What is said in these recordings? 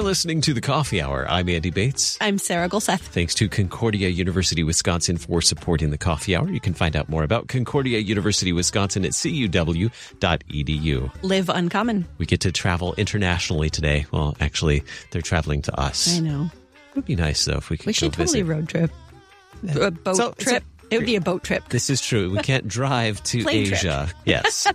You're listening to the Coffee Hour. I'm Andy Bates. I'm Sarah Gulseth. Thanks to Concordia University Wisconsin for supporting the Coffee Hour. You can find out more about Concordia University Wisconsin at cuw.edu. Live uncommon. We get to travel internationally today. Well, actually, they're traveling to us. I know. It would be nice though if we could We go should totally visit. road trip. A boat So- so- trip. it would be a boat trip. This is true. We can't drive to Asia. Yes. you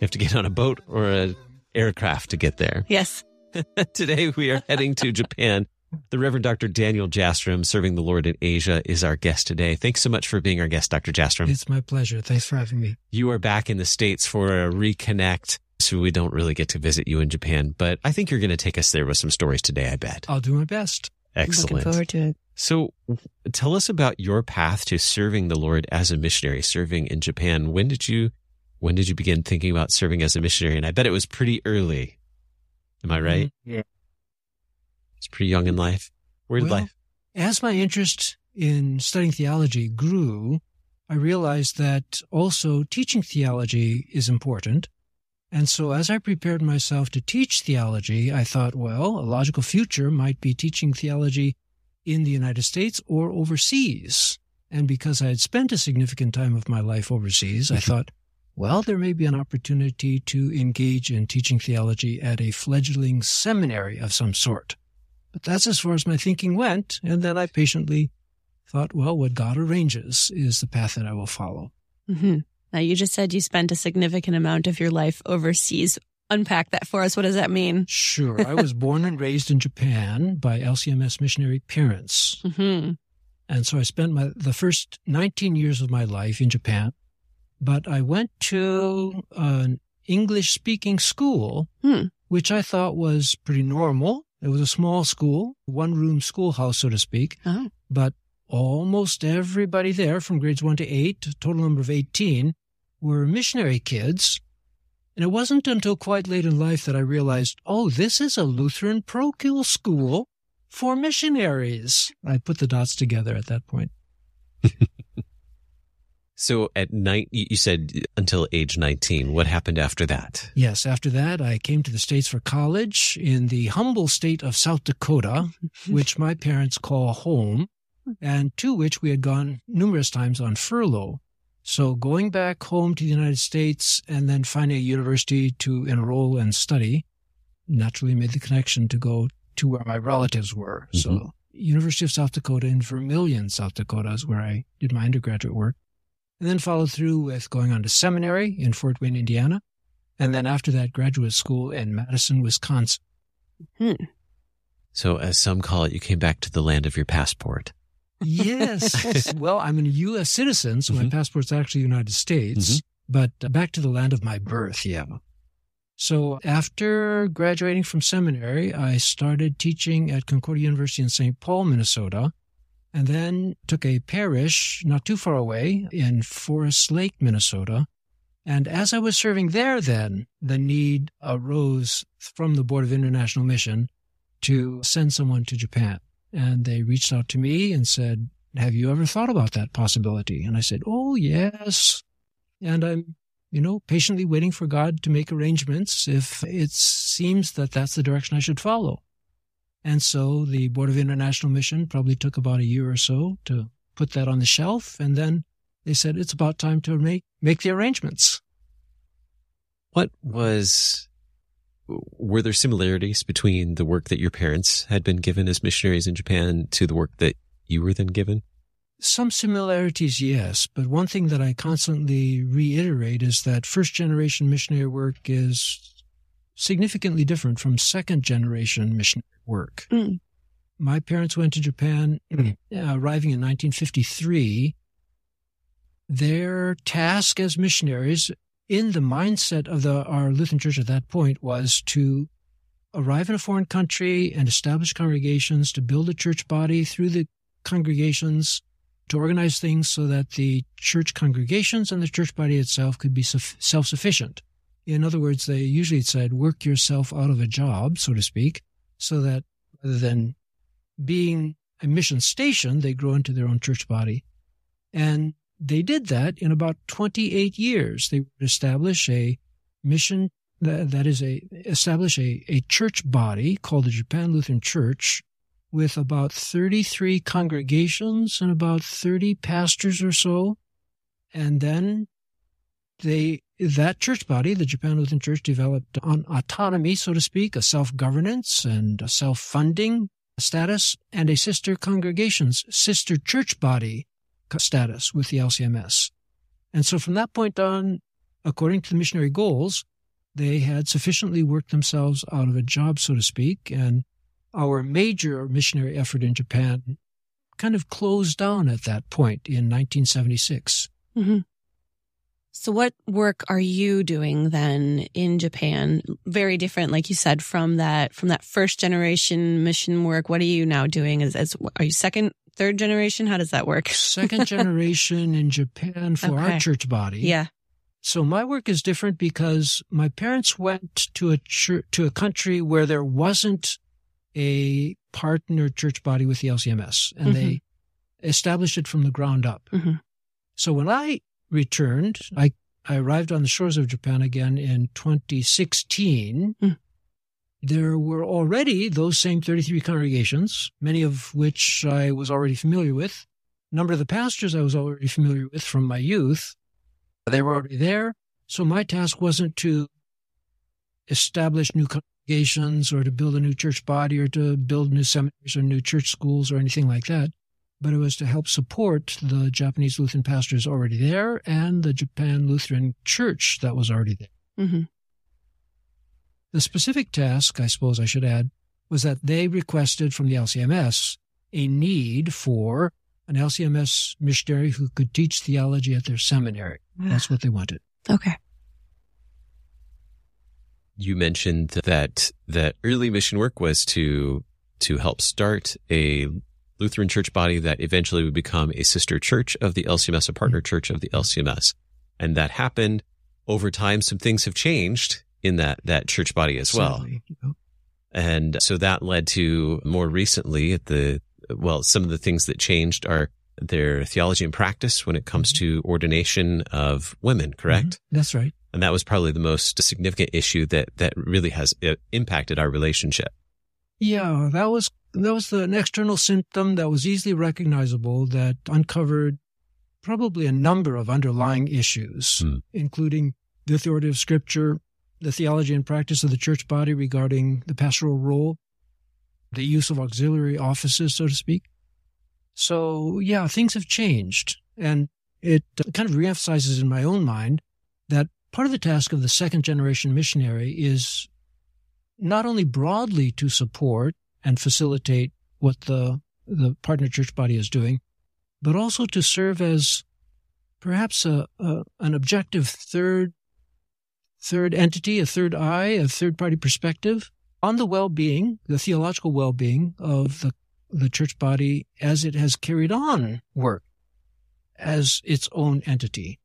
have to get on a boat or an aircraft to get there. Yes. Today we are heading to Japan. The Reverend Dr. Daniel Jastram, serving the Lord in Asia, is our guest today. Thanks so much for being our guest, Dr. Jastram. It's my pleasure. Thanks for having me. You are back in the States for a reconnect, so we don't really get to visit you in Japan, but I think you're going to take us there with some stories today, I bet. I'll do my best. Excellent. Looking forward to it. So tell us about your path to serving the Lord as a missionary, serving in Japan. When did you when did you begin thinking about serving as a missionary? And I bet it was pretty early. Am I right? Mm-hmm. Yeah. It's pretty young in life. Where did Well, life? As my interest in studying theology grew, I realized that also teaching theology is important. And so as I prepared myself to teach theology, I thought, well, a logical future might be teaching theology in the United States or overseas. And because I had spent a significant time of my life overseas, I mm-hmm. thought, well, there may be an opportunity to engage in teaching theology at a fledgling seminary of some sort. But that's as far as my thinking went. And then I patiently thought, well, what God arranges is the path that I will follow. Mm-hmm. Now, you just said you spent a significant amount of your life overseas. Unpack that for us. What does that mean? Sure. I was born and raised in Japan by LCMS missionary parents. hmm And so I spent my, the first 19 years of my life in Japan. But I went to an English speaking school, Hmm. which I thought was pretty normal. It was a small school, one room schoolhouse, so to speak. Oh. but almost everybody there from grades 1 to 8, total number of 18, were missionary kids. And it wasn't until quite late in life that I realized, oh, this is a Lutheran parochial school for missionaries. I put the dots together at that point. So at night, you you said until age 19. What happened after that? Yes, after that, I came to the States for college in the humble state of South Dakota, mm-hmm. which my parents call home, and to which we had gone numerous times on furlough. So going back home to the United States and then finding a university to enroll and study naturally made the connection to go to where my relatives were. So mm-hmm. University of South Dakota in Vermilion, South Dakota is where I did my undergraduate work. And then followed through with going on to seminary in Fort Wayne, Indiana. And then after that, graduate school in Madison, Wisconsin. So as some call it, you came back to the land of your passport. Yes. well, I'm a U.S. citizen, so my Mhm. passport's actually United States, Mhm. but uh, back to the land of my birth, yeah. So after graduating from seminary, I started teaching at Concordia University in St. Paul, Minnesota, and then took a parish not too far away in Forest Lake, Minnesota. And as I was serving there, then the need arose from the Board of International Mission to send someone to Japan. And they reached out to me and said, Have you ever thought about that possibility? And I said, Oh, yes. And I'm, you know, patiently waiting for God to make arrangements if it seems that that's the direction I should follow. And so the Board of International Mission probably took about a year or so to put that on the shelf. And then they said, It's about time to make, make the arrangements. What was, were there similarities between the work that your parents had been given as missionaries in Japan to the work that you were then given? Some similarities, yes, but one thing that I constantly reiterate is that first generation missionary work is significantly different from second generation missionary work. Mm. My parents went to Japan, uh, arriving in 1953. Their task as missionaries, in the mindset of the, our Lutheran Church at that point, was to arrive in a foreign country and establish congregations, to build a church body through the congregations, to organize things so that the church congregations and the church body itself could be self sufficient. In other words, they usually said, work yourself out of a job, so to speak, so that rather than being a mission station, they grow into their own church body. And they did that in about 28 years. They would establish a mission that, that is a establish a, a church body called the Japan Lutheran Church with about 33 congregations and about 30 pastors or so. And then they that church body, the Japan Lutheran Church, developed on autonomy, so to speak, a self-governance and a self-funding status, and a sister congregation's sister church body status with the LCMS. And so from that point on, according to the missionary goals, they had sufficiently worked themselves out of a job, so to speak, and our major missionary effort in Japan kind of closed down at that point in 1976. Mm-hmm. So, what work are you doing then in Japan? Very different, like you said, from that from that first generation mission work. What are you now doing? As, as are you second, third generation? How does that work? second generation in Japan for okay. our church body. Yeah. So my work is different because my parents went to a church, to a country where there wasn't a partner church body with the LCMS, and mm-hmm. they established it from the ground up. Mm-hmm. So when I returned. I, I arrived on the shores of Japan again in 2016. Mm. There were already those same 33 congregations, many of which I was already familiar with. A number of the pastors I was already familiar with from my youth. They were already there. So my task wasn't to establish new congregations or to build a new church body or to build new seminaries or new church schools or anything like that but it was to help support the Japanese Lutheran pastors already there and the Japan Lutheran Church that was already there. Mm-hmm. The specific task, I suppose I should add, was that they requested from the LCMS a need for an LCMS missionary who could teach theology at their seminary. That's what they wanted. Okay. You mentioned that that early mission work was to to help start a Lutheran church body that eventually would become a sister church of the LCMS, a partner mm-hmm. church of the LCMS. And that happened over time. Some things have changed in that, that church body as well. And so that led to more recently at the, well, some of the things that changed are their theology and practice when it comes mm-hmm. to ordination of women, correct? Mm-hmm. That's right. And that was probably the most significant issue that, that really has impacted our relationship. Yeah, that was that was an external symptom that was easily recognizable that uncovered probably a number of underlying issues, mm. including the authority of Scripture, the theology and practice of the church body regarding the pastoral role, the use of auxiliary offices, so to speak. So, yeah, things have changed. And it kind of reemphasizes in my own mind that part of the task of the second generation missionary is not only broadly to support and facilitate what the, the partner church body is doing, but also to serve as perhaps a, a, an objective third third entity, a third eye, a third party perspective on the well-being, the theological well-being of the the church body as it has carried on work as its own entity.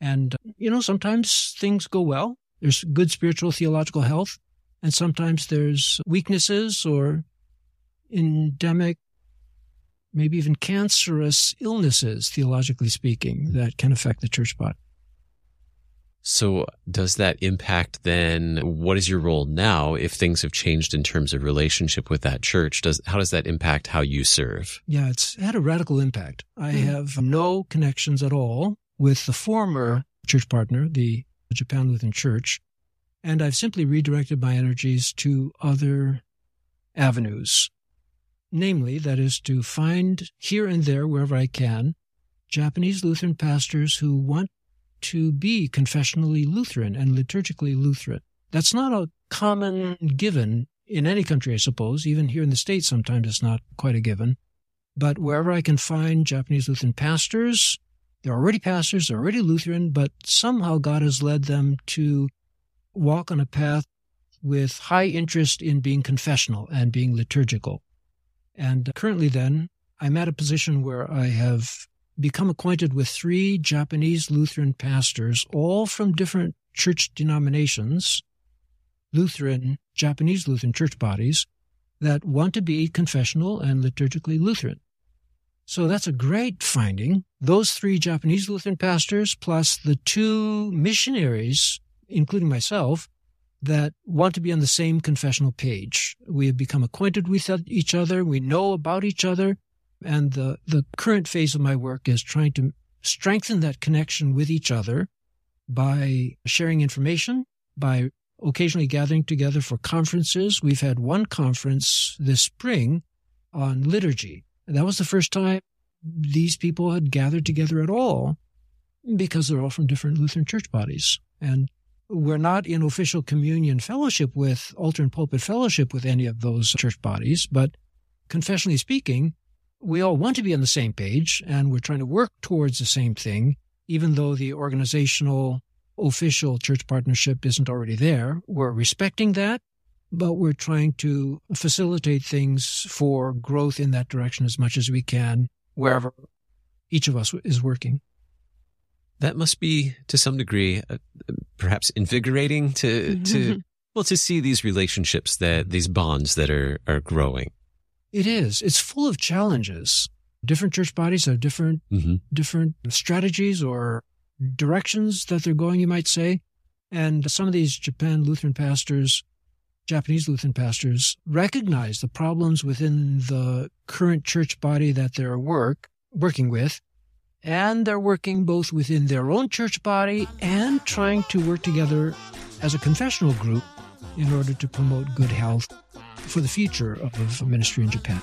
And you know, sometimes things go well. There's good spiritual theological health. And sometimes there's weaknesses or endemic, maybe even cancerous illnesses, theologically speaking, that can affect the church body. So, does that impact then? What is your role now if things have changed in terms of relationship with that church? Does how does that impact how you serve? Yeah, it's had a radical impact. I mm. have no connections at all with the former church partner, the Japan Lutheran Church, and I've simply redirected my energies to other avenues. Namely, that is to find here and there, wherever I can, Japanese Lutheran pastors who want to be confessionally Lutheran and liturgically Lutheran. That's not a common given in any country, I suppose. Even here in the States, sometimes it's not quite a given. But wherever I can find Japanese Lutheran pastors, they're already pastors, they're already Lutheran, but somehow God has led them to walk on a path with high interest in being confessional and being liturgical. And currently, then, I'm at a position where I have become acquainted with three Japanese Lutheran pastors, all from different church denominations, Lutheran, Japanese Lutheran church bodies, that want to be confessional and liturgically Lutheran. So that's a great finding. Those three Japanese Lutheran pastors, plus the two missionaries including myself, that want to be on the same confessional page. We have become acquainted with each other. We know about each other. And the, the current phase of my work is trying to strengthen that connection with each other by sharing information, by occasionally gathering together for conferences. We've had one conference this spring on liturgy. And that was the first time these people had gathered together at all because they're all from different Lutheran church bodies. And we're not in official communion fellowship with altar and pulpit fellowship with any of those church bodies, but confessionally speaking, we all want to be on the same page and we're trying to work towards the same thing, even though the organizational official church partnership isn't already there. We're respecting that, but we're trying to facilitate things for growth in that direction as much as we can, wherever each of us is working. That must be, to some degree, perhaps invigorating to to well to see these relationships that these bonds that are are growing. It is. It's full of challenges. Different church bodies have different mm-hmm. different strategies or directions that they're going, you might say. And some of these Japan Lutheran pastors, Japanese Lutheran pastors, recognize the problems within the current church body that they're work working with, and they're working both within their own church body and trying to work together as a confessional group in order to promote good health for the future of ministry in Japan.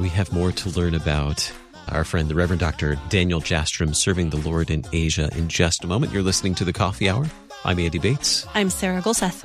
We have more to learn about our friend, the Reverend Dr. Daniel Jastram, serving the Lord in Asia in just a moment. You're listening to the Coffee Hour. I'm Andy Bates. I'm Sarah Gulseth.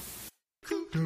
Welcome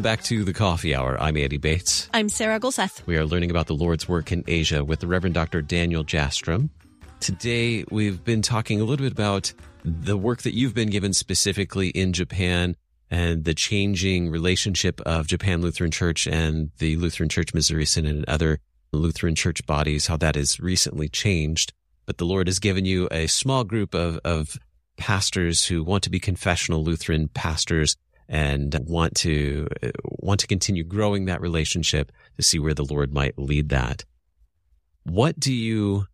back to the Coffee Hour. I'm Andy Bates. I'm Sarah Gulseth. We are learning about the Lord's work in Asia with the Reverend Dr. Daniel Jastram. Today, we've been talking a little bit about the work that you've been given specifically in Japan and the changing relationship of Japan Lutheran Church and the Lutheran Church Missouri Synod and other Lutheran church bodies, how that has recently changed. But the Lord has given you a small group of, of pastors who want to be confessional Lutheran pastors and want to uh, want to continue growing that relationship to see where the Lord might lead that. What do you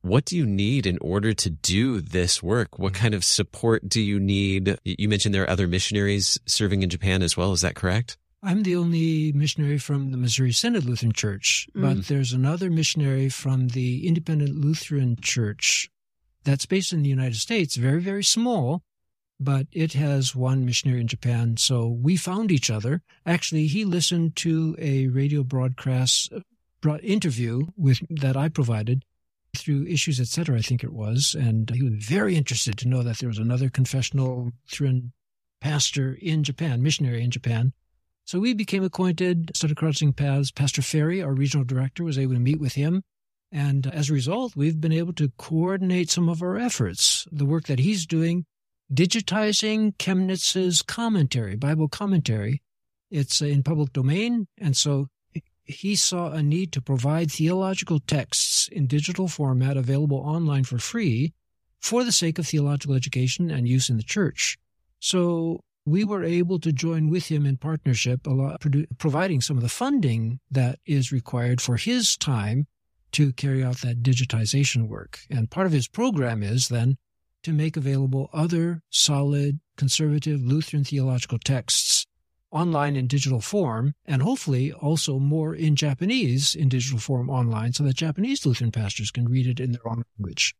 what do you need in order to do this work? What kind of support do you need? You mentioned there are other missionaries serving in Japan as well. Is that correct? I'm the only missionary from the Missouri Synod Lutheran Church, mm. but there's another missionary from the Independent Lutheran Church that's based in the United States, very, very small, but it has one missionary in Japan. So we found each other. Actually, he listened to a radio broadcast broad interview with that I provided through Issues Etc. I think it was, and he was very interested to know that there was another confessional Lutheran pastor in Japan, missionary in Japan. So we became acquainted, started crossing paths. Pastor Ferry, our regional director, was able to meet with him. And uh, as a result, we've been able to coordinate some of our efforts. The work that he's doing digitizing Chemnitz's commentary, Bible commentary. It's uh, in public domain. And so he saw a need to provide theological texts in digital format available online for free for the sake of theological education and use in the church. So we were able to join with him in partnership, providing some of the funding that is required for his time to carry out that digitization work. And part of his program is then to make available other solid conservative Lutheran theological texts online in digital form, and hopefully also more in Japanese in digital form online so that Japanese Lutheran pastors can read it in their own language.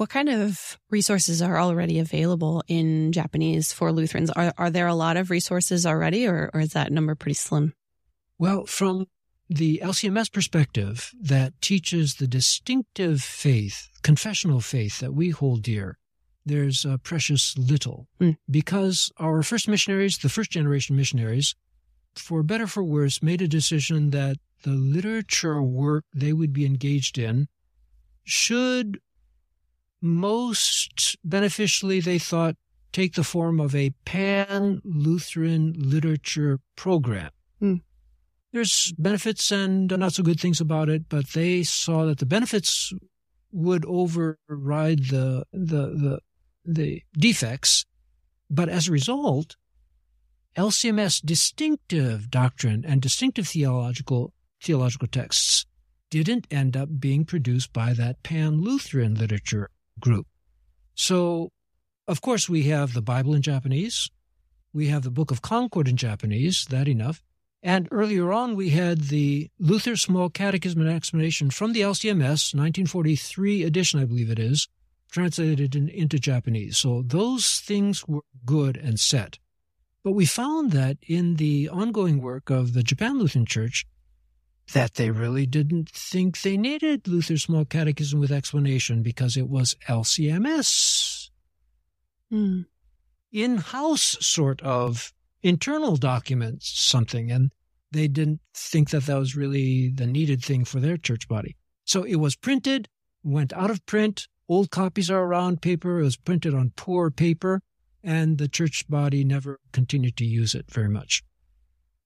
What kind of resources are already available in Japanese for Lutherans? Are, are there a lot of resources already, or, or is that number pretty slim? Well, from the LCMS perspective that teaches the distinctive faith, confessional faith that we hold dear, there's uh, precious little Mm. because our first missionaries, the first generation missionaries, for better for worse, made a decision that the literature work they would be engaged in should most beneficially, they thought, take the form of a pan Lutheran literature program. Hmm. There's benefits and not so good things about it, but they saw that the benefits would override the the the the defects. But as a result, LCMS distinctive doctrine and distinctive theological theological texts didn't end up being produced by that pan Lutheran literature group. So, of course, we have the Bible in Japanese. We have the Book of Concord in Japanese, that enough. And earlier on, we had the Luther Small Catechism and Explanation from the LCMS, 1943 edition, I believe it is, translated in, into Japanese. So those things were good and set. But we found that in the ongoing work of the Japan Lutheran Church, that they really didn't think they needed Luther's Small Catechism with explanation because it was LCMS, Mm. in house sort of internal documents, something. And they didn't think that that was really the needed thing for their church body. So it was printed, went out of print. Old copies are around paper. It was printed on poor paper, and the church body never continued to use it very much.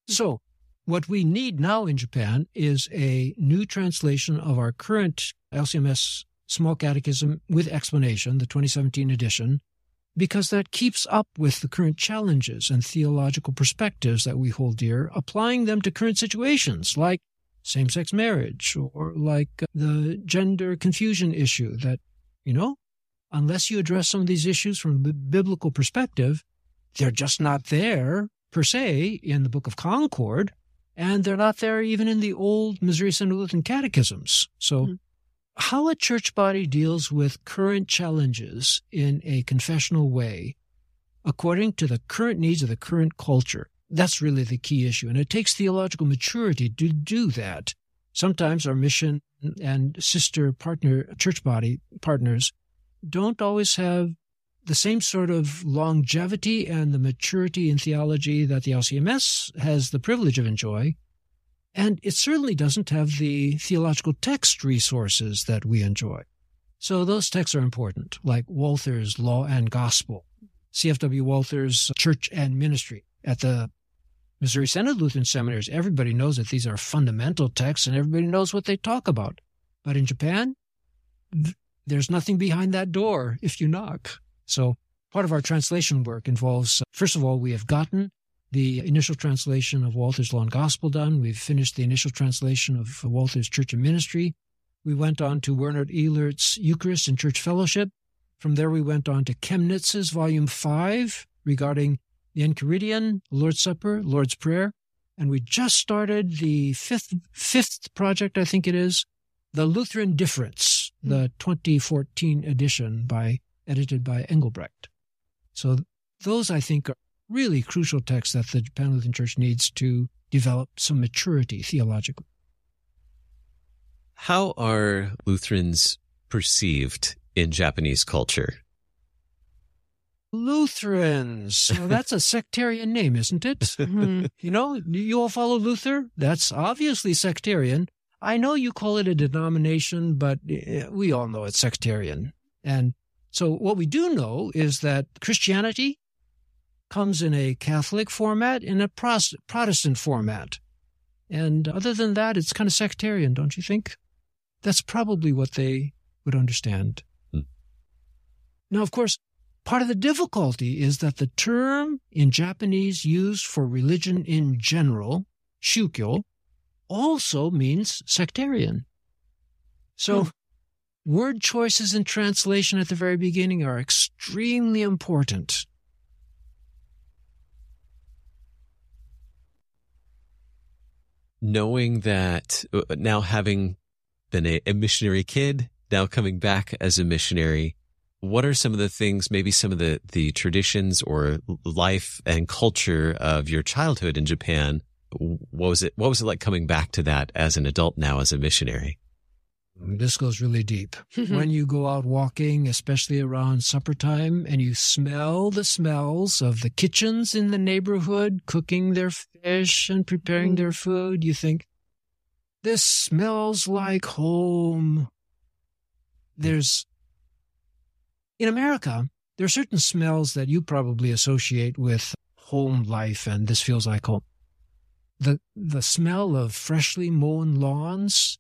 So what we need now in Japan is a new translation of our current LCMS Small Catechism with explanation, the 2017 edition, because that keeps up with the current challenges and theological perspectives that we hold dear, applying them to current situations like same sex marriage or like uh, the gender confusion issue that, you know, unless you address some of these issues from a biblical perspective, they're just not there per se in the Book of Concord, and they're not there even in the old Missouri Synod Lutheran catechisms. So, Mhm. how a church body deals with current challenges in a confessional way, according to the current needs of the current culture, that's really the key issue. And it takes theological maturity to do that. Sometimes our mission and sister partner, church body partners don't always have the same sort of longevity and the maturity in theology that the LCMS has the privilege of enjoy. And it certainly doesn't have the theological text resources that we enjoy. So those texts are important, like Walther's Law and Gospel, C.F.W. Walther's Church and Ministry at the Missouri Synod Lutheran Seminaries. Everybody knows that these are fundamental texts and everybody knows what they talk about. But in Japan, th- there's nothing behind that door if you knock. So part of our translation work involves, uh, first of all, we have gotten the initial translation of Walther's Law and Gospel done. We've finished the initial translation of Walther's Church and Ministry. We went on to Werner Elert's Eucharist and Church Fellowship. From there, we went on to Chemnitz's Volume 5 regarding the Enchiridion, Lord's Supper, Lord's Prayer. And we just started the fifth, fifth project, I think it is, The Lutheran Difference, hmm. the 2014 edition by, edited by Engelbrecht. So those, I think, are really crucial texts that the Japan Lutheran Church needs to develop some maturity theologically. How are Lutherans perceived in Japanese culture? Lutherans. Well, that's a sectarian name, isn't it? Mhm. You know, you all follow Luther? That's obviously sectarian. I know you call it a denomination, but eh, we all know it's sectarian. And so what we do know is that Christianity comes in a Catholic format, in a Protestant format. And other than that, it's kind of sectarian, don't you think? That's probably what they would understand. Hmm. Now, of course, part of the difficulty is that the term in Japanese used for religion in general, shukyo, also means sectarian. So, word choices and translation at the very beginning are extremely important. Knowing that uh, now having been a, a missionary kid, now coming back as a missionary, what are some of the things, maybe some of the, the traditions or life and culture of your childhood in Japan? what was it? What was it like coming back to that as an adult now as a missionary? Mm, this goes really deep. when you go out walking, especially around supper time, and you smell the smells of the kitchens in the neighborhood cooking their fish and preparing mm. their food, you think, this smells like home. There's, in America, there are certain smells that you probably associate with home life, and this feels like home. The, the smell of freshly mown lawns,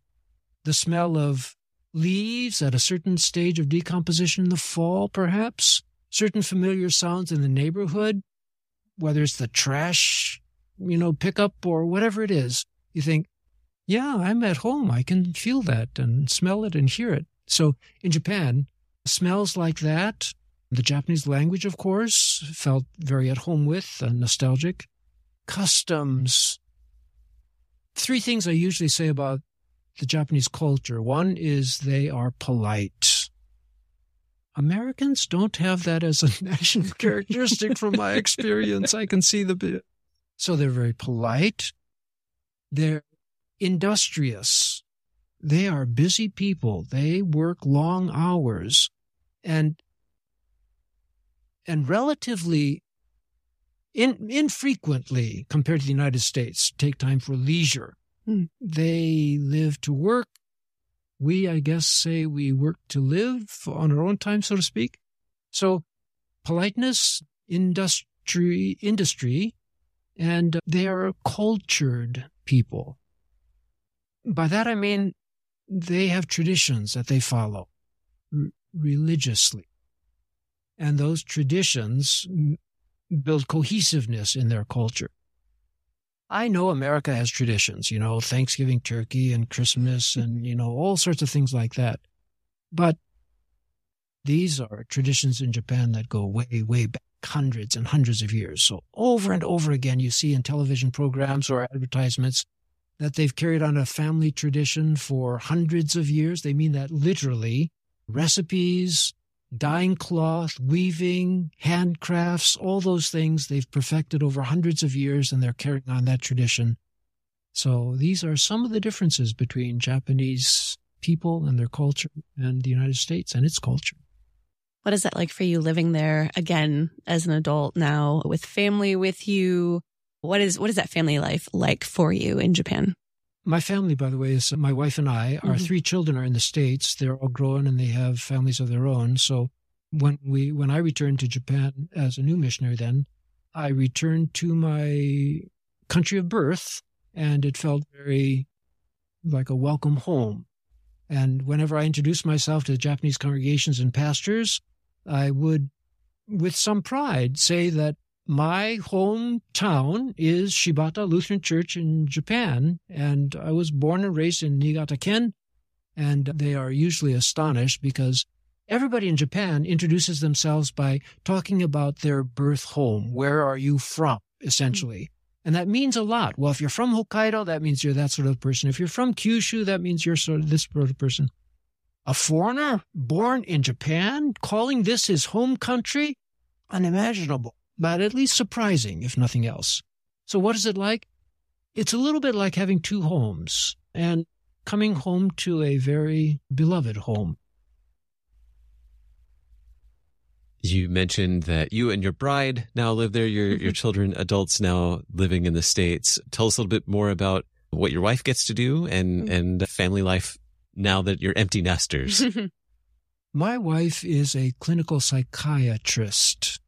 the smell of leaves at a certain stage of decomposition in the fall, perhaps, certain familiar sounds in the neighborhood, whether it's the trash, you know, pickup or whatever it is. You think, yeah, I'm at home. I can feel that and smell it and hear it. So in Japan, smells like that, the Japanese language, of course, felt very at home with and nostalgic. Customs. Three things I usually say about the Japanese culture. One is they are polite. Americans don't have that as a national characteristic from my experience. I can see the bit. So they're very polite. They're industrious. They are busy people. They work long hours and and relatively in, infrequently compared to the United States take time for leisure. Hmm. They live to work. We, I guess, say we work to live on our own time, so to speak. So politeness, industry, industry, and they are cultured people. By that I mean they have traditions that they follow r- religiously. And those traditions build cohesiveness in their culture. I know America has traditions, you know, Thanksgiving turkey and Christmas mm-hmm. and, you know, all sorts of things like that. But these are traditions in Japan that go way, way back, hundreds and hundreds of years. So over and over again, you see in television programs or advertisements that they've carried on a family tradition for hundreds of years. They mean that literally. Recipes, dyeing cloth, weaving, handcrafts, all those things they've perfected over hundreds of years and they're carrying on that tradition. So these are some of the differences between Japanese people and their culture and the United States and its culture. What is that like for you living there again as an adult now with family with you? What is what is that family life like for you in Japan? My family, by the way, is my wife and I. Our Mhm. three children are in the States. They're all grown and they have families of their own. So when we when I returned to Japan as a new missionary then, I returned to my country of birth and it felt very like a welcome home. And whenever I introduced myself to the Japanese congregations and pastors, I would with some pride say that my hometown is Shibata Lutheran Church in Japan, and I was born and raised in Niigata Ken. And they are usually astonished because everybody in Japan introduces themselves by talking about their birth home. Where are you from, essentially? And that means a lot. Well, if you're from Hokkaido, that means you're that sort of person. If you're from Kyushu, that means you're sort of this sort of person. A foreigner born in Japan calling this his home country? Unimaginable but at least surprising, if nothing else. So, what is it like? It's a little bit like having two homes and coming home to a very beloved home. You mentioned that you and your bride now live there. Your your mm-hmm. children, adults now living in the states. Tell us a little bit more about what your wife gets to do and mm-hmm. and family life now that you're empty nesters. My wife is a clinical psychiatrist,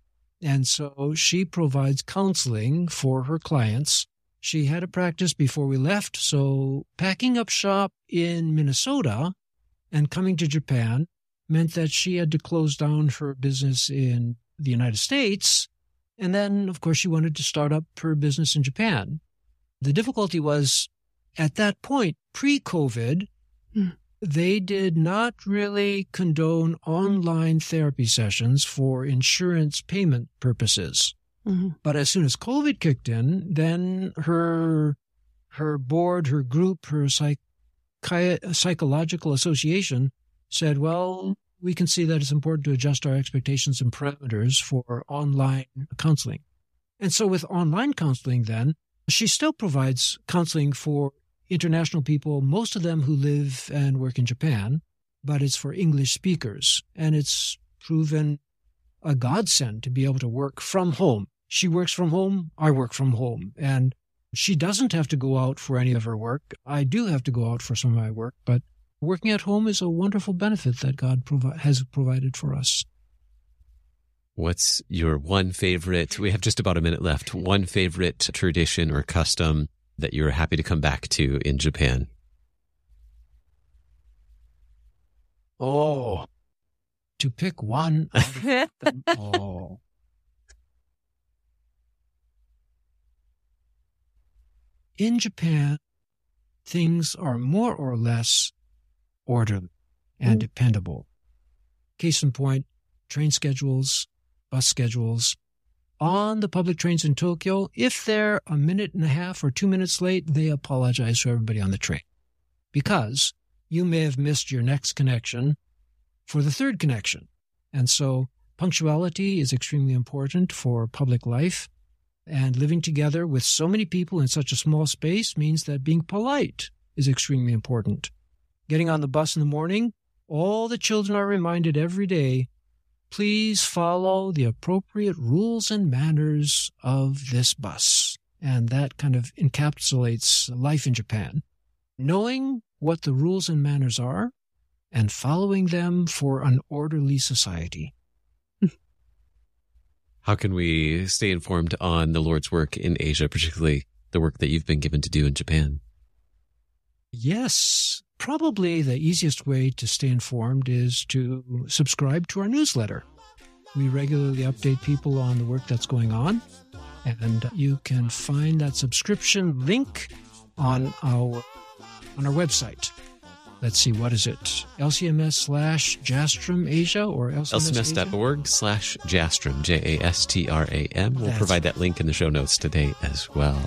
and so she provides counseling for her clients. She had a practice before we left, so packing up shop in Minnesota and coming to Japan meant that she had to close down her business in the United States. And then, of course, she wanted to start up her business in Japan. The difficulty was at that point, pre COVID, Hmm. They did not really condone online therapy sessions for insurance payment purposes. Mhm. But as soon as COVID kicked in, then her her board, her group, her psych, psychological association said, "Well, we can see that it's important to adjust our expectations and parameters for online counseling." And so, with online counseling, then She still provides counseling for international people, most of them who live and work in Japan, but it's for English speakers. And it's proven a godsend to be able to work from home. She works from home, I work from home. And she doesn't have to go out for any of her work. I do have to go out for some of my work, but working at home is a wonderful benefit that God provi- has provided for us. What's your one favorite? We have just about a minute left. One favorite tradition or custom that you're happy to come back to in Japan? Oh, to pick one. oh. In Japan, things are more or less orderly and mm. dependable. Case in point, train schedules, bus schedules. On the public trains in Tokyo, if they're a minute and a half or two minutes late, they apologize to everybody on the train because you may have missed your next connection for the third connection. And so punctuality is extremely important for public life. And living together with so many people in such a small space means that being polite is extremely important. Getting on the bus in the morning, all the children are reminded every day please follow the appropriate rules and manners of this bus. And that kind of encapsulates life in Japan. Knowing what the rules and manners are and following them for an orderly society. How can we stay informed on the Lord's work in Asia, particularly the work that you've been given to do in Japan? Yes, probably the easiest way to stay informed is to subscribe to our newsletter. We regularly update people on the work that's going on, and you can find that subscription link on our on our website. Let's see, what is it? LCMS slash Jastram Asia or LCMS LCMS.org slash Jastram, J A S T R A M. We'll That's provide that link in the show notes today as well.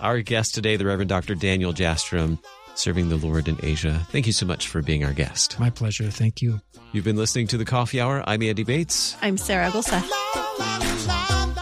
Our guest today, the Reverend Dr. Daniel Jastram, serving the Lord in Asia. Thank you so much for being our guest. My pleasure. Thank you. You've been listening to the Coffee Hour. I'm Andy Bates. I'm Sarah Gulseth.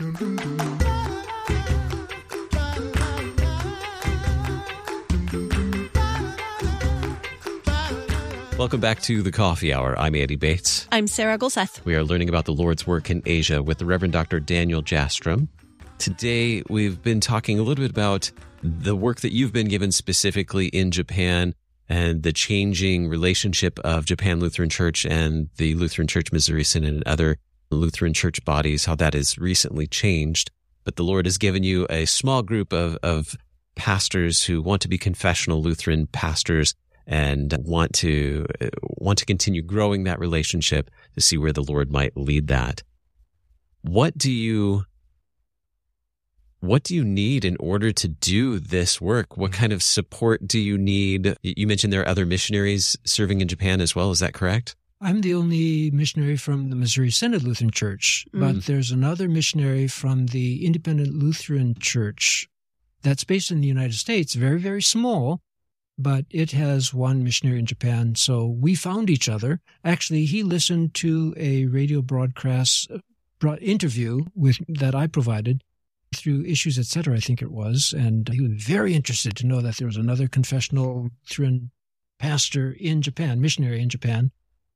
Welcome back to the Coffee Hour. I'm Andy Bates. I'm Sarah Gulseth. We are learning about the Lord's work in Asia with the Reverend Dr. Daniel Jastram. Today, we've been talking a little bit about the work that you've been given specifically in Japan and the changing relationship of Japan Lutheran Church and the Lutheran Church Missouri Synod and other Lutheran church bodies, how that has recently changed. But the Lord has given you a small group of, of pastors who want to be confessional Lutheran pastors and want to uh, want to continue growing that relationship to see where the Lord might lead that. What do you what do you need in order to do this work? What kind of support do you need? You mentioned there are other missionaries serving in Japan as well. Is that correct? I'm the only missionary from the Missouri Synod Lutheran Church, but mm. there's another missionary from the Independent Lutheran Church that's based in the United States, very, very small, but it has one missionary in Japan. So we found each other. Actually, he listened to a radio broadcast uh, interview with that I provided through Issues Etc. I think it was, and he was very interested to know that there was another confessional Lutheran pastor in Japan, missionary in Japan.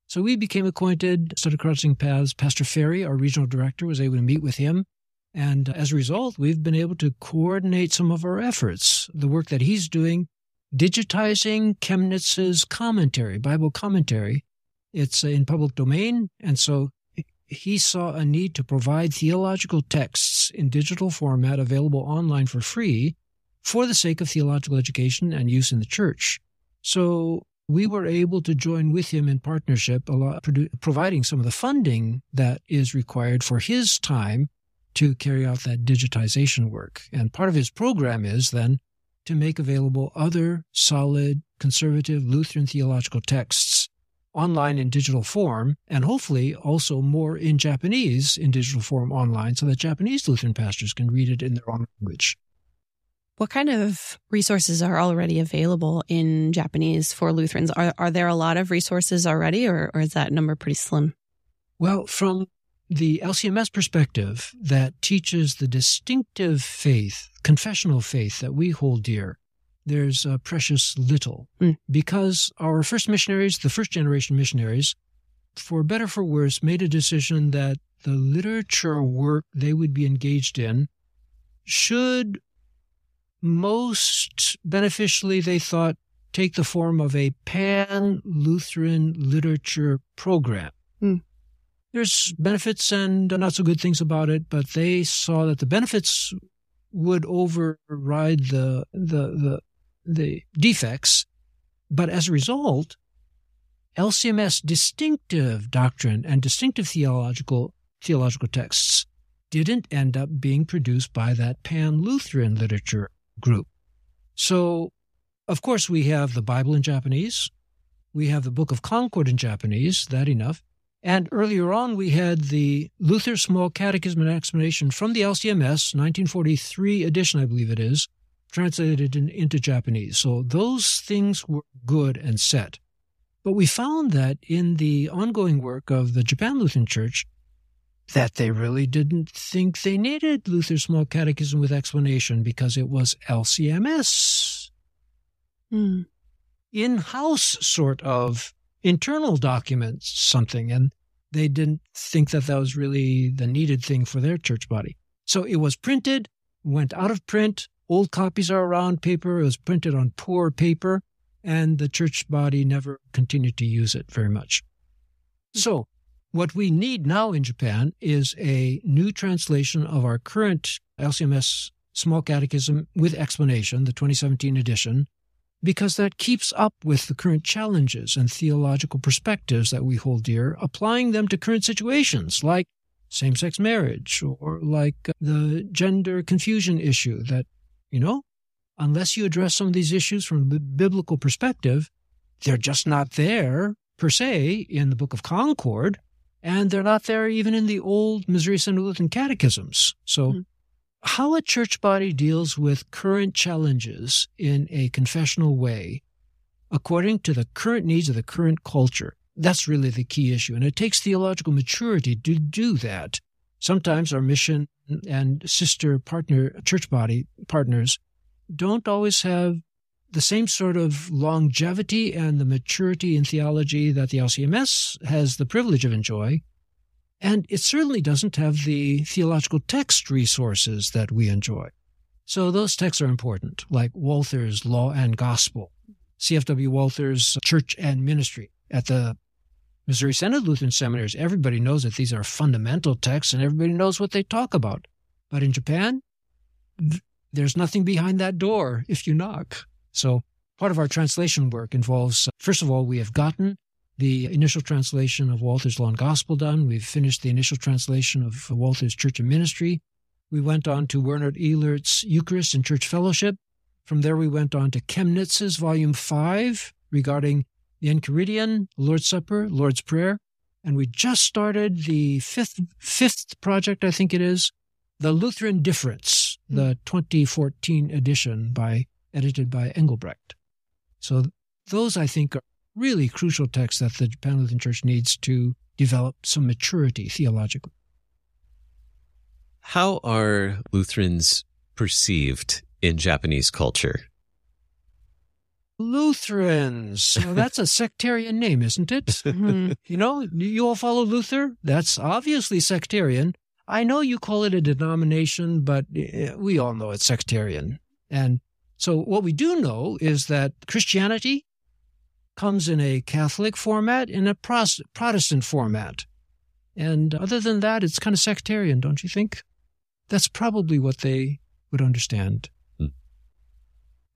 So we became acquainted, started crossing paths. Pastor Ferry, our regional director, was able to meet with him. And uh, as a result, we've been able to coordinate some of our efforts. The work that he's doing digitizing Chemnitz's commentary, Bible commentary. It's uh, in public domain. And so he saw a need to provide theological texts in digital format available online for free for the sake of theological education and use in the church. So we were able to join with him in partnership, providing some of the funding that is required for his time to carry out that digitization work. And part of his program is then to make available other solid conservative Lutheran theological texts online in digital form, and hopefully also more in Japanese in digital form online so that Japanese Lutheran pastors can read it in their own language. What kind of resources are already available in Japanese for Lutherans? Are, are there a lot of resources already, or, or is that number pretty slim? Well, from the LCMS perspective that teaches the distinctive faith, confessional faith that we hold dear, there's a precious little mm. because our first missionaries, the first generation missionaries, for better for worse, made a decision that the literature work they would be engaged in should most beneficially, they thought, take the form of a pan Lutheran literature program. Mm. There's benefits and not so good things about it, but they saw that the benefits would override the the the, the defects. But as a result, LCMS distinctive doctrine and distinctive theological theological texts didn't end up being produced by that pan Lutheran literature group. So, of course, we have the Bible in Japanese. We have the Book of Concord in Japanese, that enough. And earlier on, we had the Luther Small Catechism and Explanation from the LCMS, 1943 edition, I believe it is, translated in, into Japanese. So those things were good and set. But we found that in the ongoing work of the Japan Lutheran Church, that they really didn't think they needed Luther's Small Catechism with explanation because it was LCMS. Hmm. In house sort of internal documents, something, and they didn't think that that was really the needed thing for their church body. So it was printed, went out of print, old copies are around paper, it was printed on poor paper, and the church body never continued to use it very much. So what we need now in Japan is a new translation of our current LCMS Small Catechism with explanation, the 2017 edition, because that keeps up with the current challenges and theological perspectives that we hold dear, applying them to current situations like same sex marriage or like uh, the gender confusion issue that, you know, unless you address some of these issues from a biblical perspective, they're just not there per se in the Book of Concord and they're not there even in the old Missouri Synod Lutheran catechisms. So, mm-hmm. how a church body deals with current challenges in a confessional way, according to the current needs of the current culture, that's really the key issue. And it takes theological maturity to do that. Sometimes our mission and sister partner, church body partners don't always have the same sort of longevity and the maturity in theology that the LCMS has the privilege of enjoy. And it certainly doesn't have the theological text resources that we enjoy. So those texts are important, like Walther's Law and Gospel, C.F.W. Walther's Church and Ministry. At the Missouri Synod Lutheran Seminaries, everybody knows that these are fundamental texts and everybody knows what they talk about. But in Japan, there's nothing behind that door if you knock. So part of our translation work involves, uh, first of all, we have gotten the initial translation of Walther's Law and Gospel done. We've finished the initial translation of uh, Walther's Church and Ministry. We went on to Werner Elert's Eucharist and Church Fellowship. From there, we went on to Chemnitz's Volume 5 regarding the Enchiridion, Lord's Supper, Lord's Prayer. And we just started the fifth, fifth project, I think it is, The Lutheran Difference, the hmm. 2014 edition by edited by Engelbrecht. So those, I think, are really crucial texts that the Japan Lutheran Church needs to develop some maturity theologically. How are Lutherans perceived in Japanese culture? Lutherans. Well, that's a sectarian name, isn't it? Mm-hmm. You know, you all follow Luther? That's obviously sectarian. I know you call it a denomination, but eh, we all know it's sectarian. And So what we do know is that Christianity comes in a Catholic format, in a Protestant format. And other than that, it's kind of sectarian, don't you think? That's probably what they would understand. Hmm.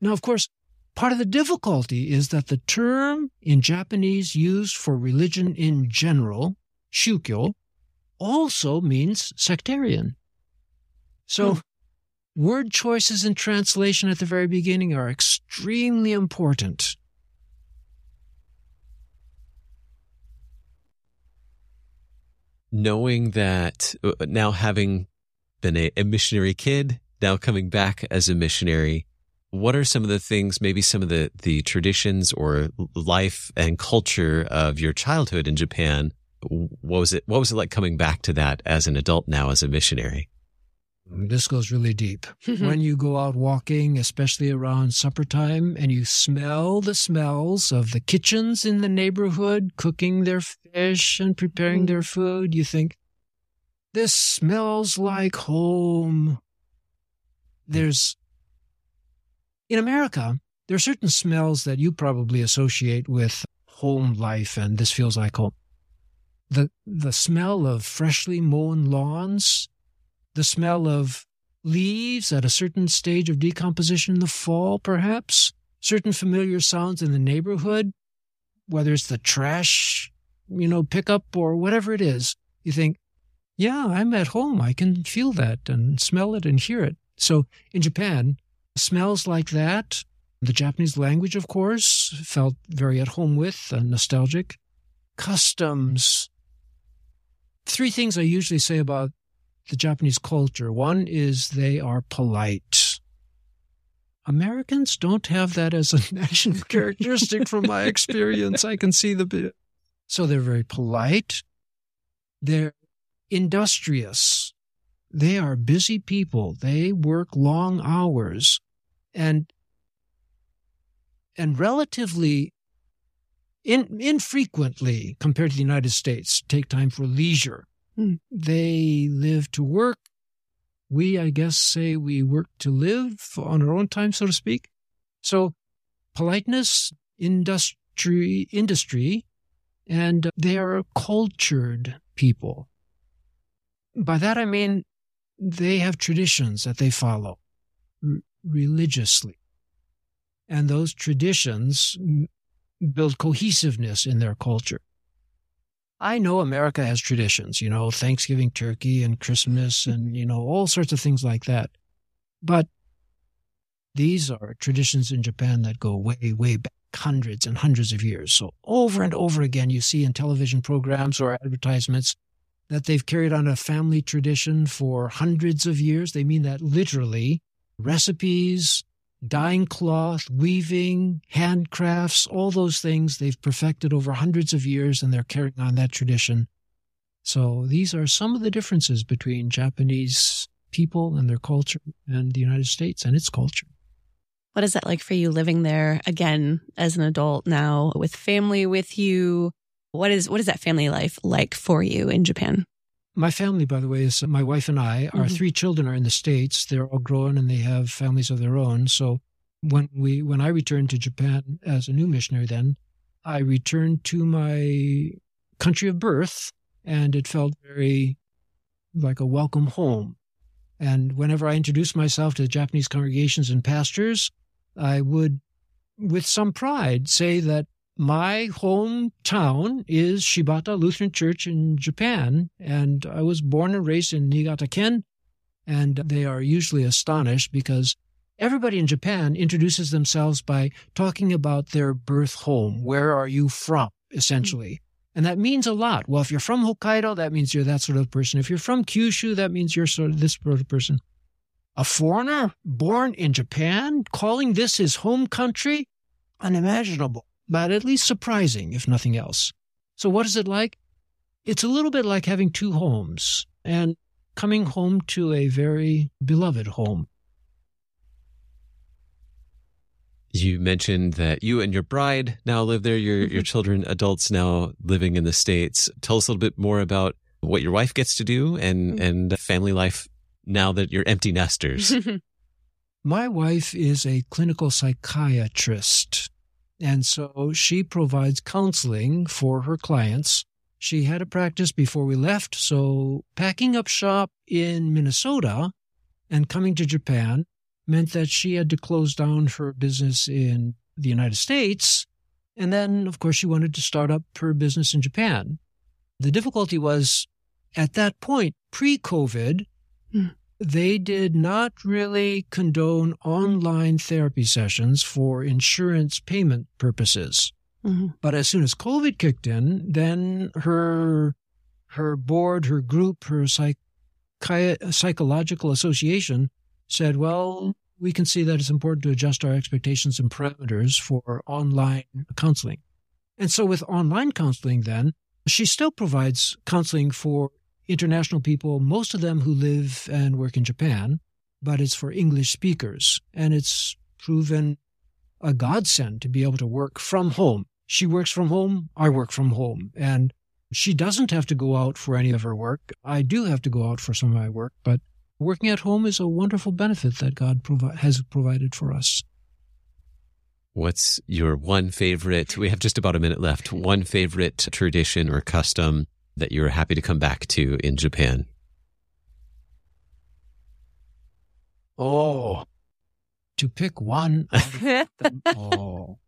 Now, of course, part of the difficulty is that the term in Japanese used for religion in general, shukyo, also means sectarian. So, hmm. Word choices in translation at the very beginning are extremely important. Knowing that uh, now having been a, a missionary kid, now coming back as a missionary, what are some of the things, maybe some of the, the traditions or life and culture of your childhood in Japan? What was it? What was it like coming back to that as an adult now as a missionary? This goes really deep. Mm-hmm. when you go out walking, especially around supper time, and you smell the smells of the kitchens in the neighborhood cooking their fish and preparing mm-hmm. their food, you think, this smells like home. There's, in America, there are certain smells that you probably associate with home life, and this feels like home. The, the smell of freshly mown lawns, the smell of leaves at a certain stage of decomposition in the fall, perhaps, certain familiar sounds in the neighborhood, whether it's the trash, you know, pickup or whatever it is. You think, yeah, I'm at home. I can feel that and smell it and hear it. So in Japan, smells like that, the Japanese language, of course, felt very at home with and nostalgic. Customs. Three things I usually say about the Japanese culture. One is they are polite. Americans don't have that as a national characteristic from my experience. I can see the bit. So they're very polite. They're industrious. They are busy people. They work long hours and and relatively in, infrequently compared to the United States take time for leisure. Mm. They live to work. We, I guess, say we work to live on our own time, so to speak. So politeness, industry, industry, and they are cultured people. By that I mean they have traditions that they follow r- religiously. And those traditions build cohesiveness in their culture. I know America has traditions, you know, Thanksgiving turkey and Christmas and, you know, all sorts of things like that. But these are traditions in Japan that go way, way back, hundreds and hundreds of years. So over and over again, you see in television programs or advertisements that they've carried on a family tradition for hundreds of years. They mean that literally. Recipes, dyeing cloth, weaving, handcrafts, all those things they've perfected over hundreds of years and they're carrying on that tradition. So these are some of the differences between Japanese people and their culture and the United States and its culture. What is that like for you living there again as an adult now with family with you? What is what is that family life like for you in Japan? My family, by the way, is my wife and I. Our mm-hmm. three children are in the states. They're all grown and they have families of their own. So when we when I returned to Japan as a new missionary, then I returned to my country of birth, and it felt very like a welcome home. And whenever I introduced myself to Japanese congregations and pastors, I would, with some pride, say that my hometown is Shibata Lutheran Church in Japan, and I was born and raised in Niigata Ken. And they are usually astonished because everybody in Japan introduces themselves by talking about their birth home. Where are you from, essentially? And that means a lot. Well, if you're from Hokkaido, that means you're that sort of person. If you're from Kyushu, that means you're sort of this sort of person. A foreigner born in Japan calling this his home country? Unimaginable but at least surprising, if nothing else. So, what is it like? It's a little bit like having two homes and coming home to a very beloved home. You mentioned that you and your bride now live there, your, your mm-hmm. children, adults now living in the States. Tell us a little bit more about what your wife gets to do and, mm-hmm. and family life now that you're empty nesters. My wife is a clinical psychiatrist, and so she provides counseling for her clients. She had a practice before we left, so packing up shop in Minnesota and coming to Japan meant that she had to close down her business in the United States. And then, of course, she wanted to start up her business in Japan. The difficulty was at that point, pre COVID, Hmm. They did not really condone online therapy sessions for insurance payment purposes. Mhm. But as soon as COVID kicked in, then her her board, her group, her psych, psychological association said, "Well, we can see that it's important to adjust our expectations and parameters for online counseling." And so, with online counseling, then she still provides counseling for international people, most of them who live and work in Japan, but it's for English speakers, and it's proven a godsend to be able to work from home. She works from home, I work from home, and she doesn't have to go out for any of her work. I do have to go out for some of my work, but working at home is a wonderful benefit that God provi- has provided for us. What's your one favorite? We have just about a minute left. One favorite tradition or custom that you're happy to come back to in Japan? Oh, to pick one. them all.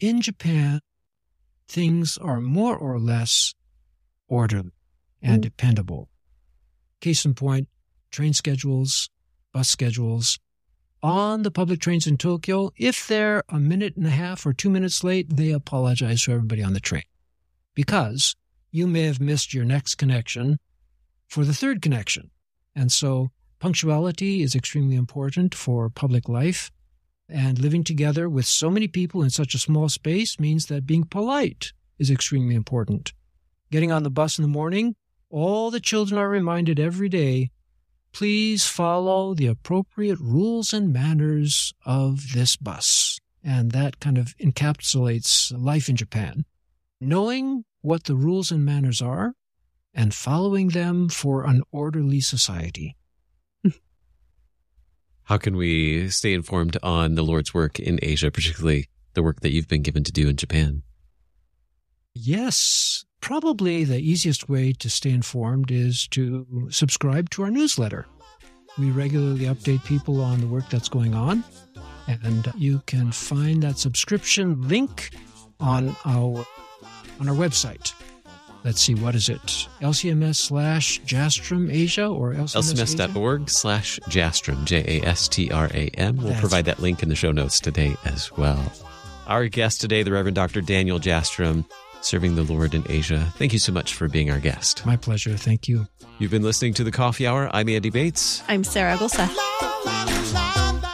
In Japan, things are more or less orderly and Mm. dependable. Case in point, train schedules, bus schedules. On the public trains in Tokyo, if they're a minute and a half or two minutes late, they apologize to everybody on the train because you may have missed your next connection for the third connection. And so punctuality is extremely important for public life. And living together with so many people in such a small space means that being polite is extremely important. Getting on the bus in the morning, all the children are reminded every day please follow the appropriate rules and manners of this bus. And that kind of encapsulates life in Japan. Knowing what the rules and manners are and following them for an orderly society. How can we stay informed on the Lord's work in Asia, particularly the work that you've been given to do in Japan? Yes, probably the easiest way to stay informed is to subscribe to our newsletter. We regularly update people on the work that's going on, and you can find that subscription link on our on our website. Let's see, what is it? LCMS slash Jastram Asia or LCMS lcms.org slash jastram, J-A-S-T-R-A-M. We'll That's provide that link in the show notes today as well. Our guest today, the Reverend Dr. Daniel Jastram, serving the Lord in Asia. Thank you so much for being our guest. My pleasure. Thank you. You've been listening to The Coffee Hour. I'm Andy Bates. I'm Sarah Gulseth.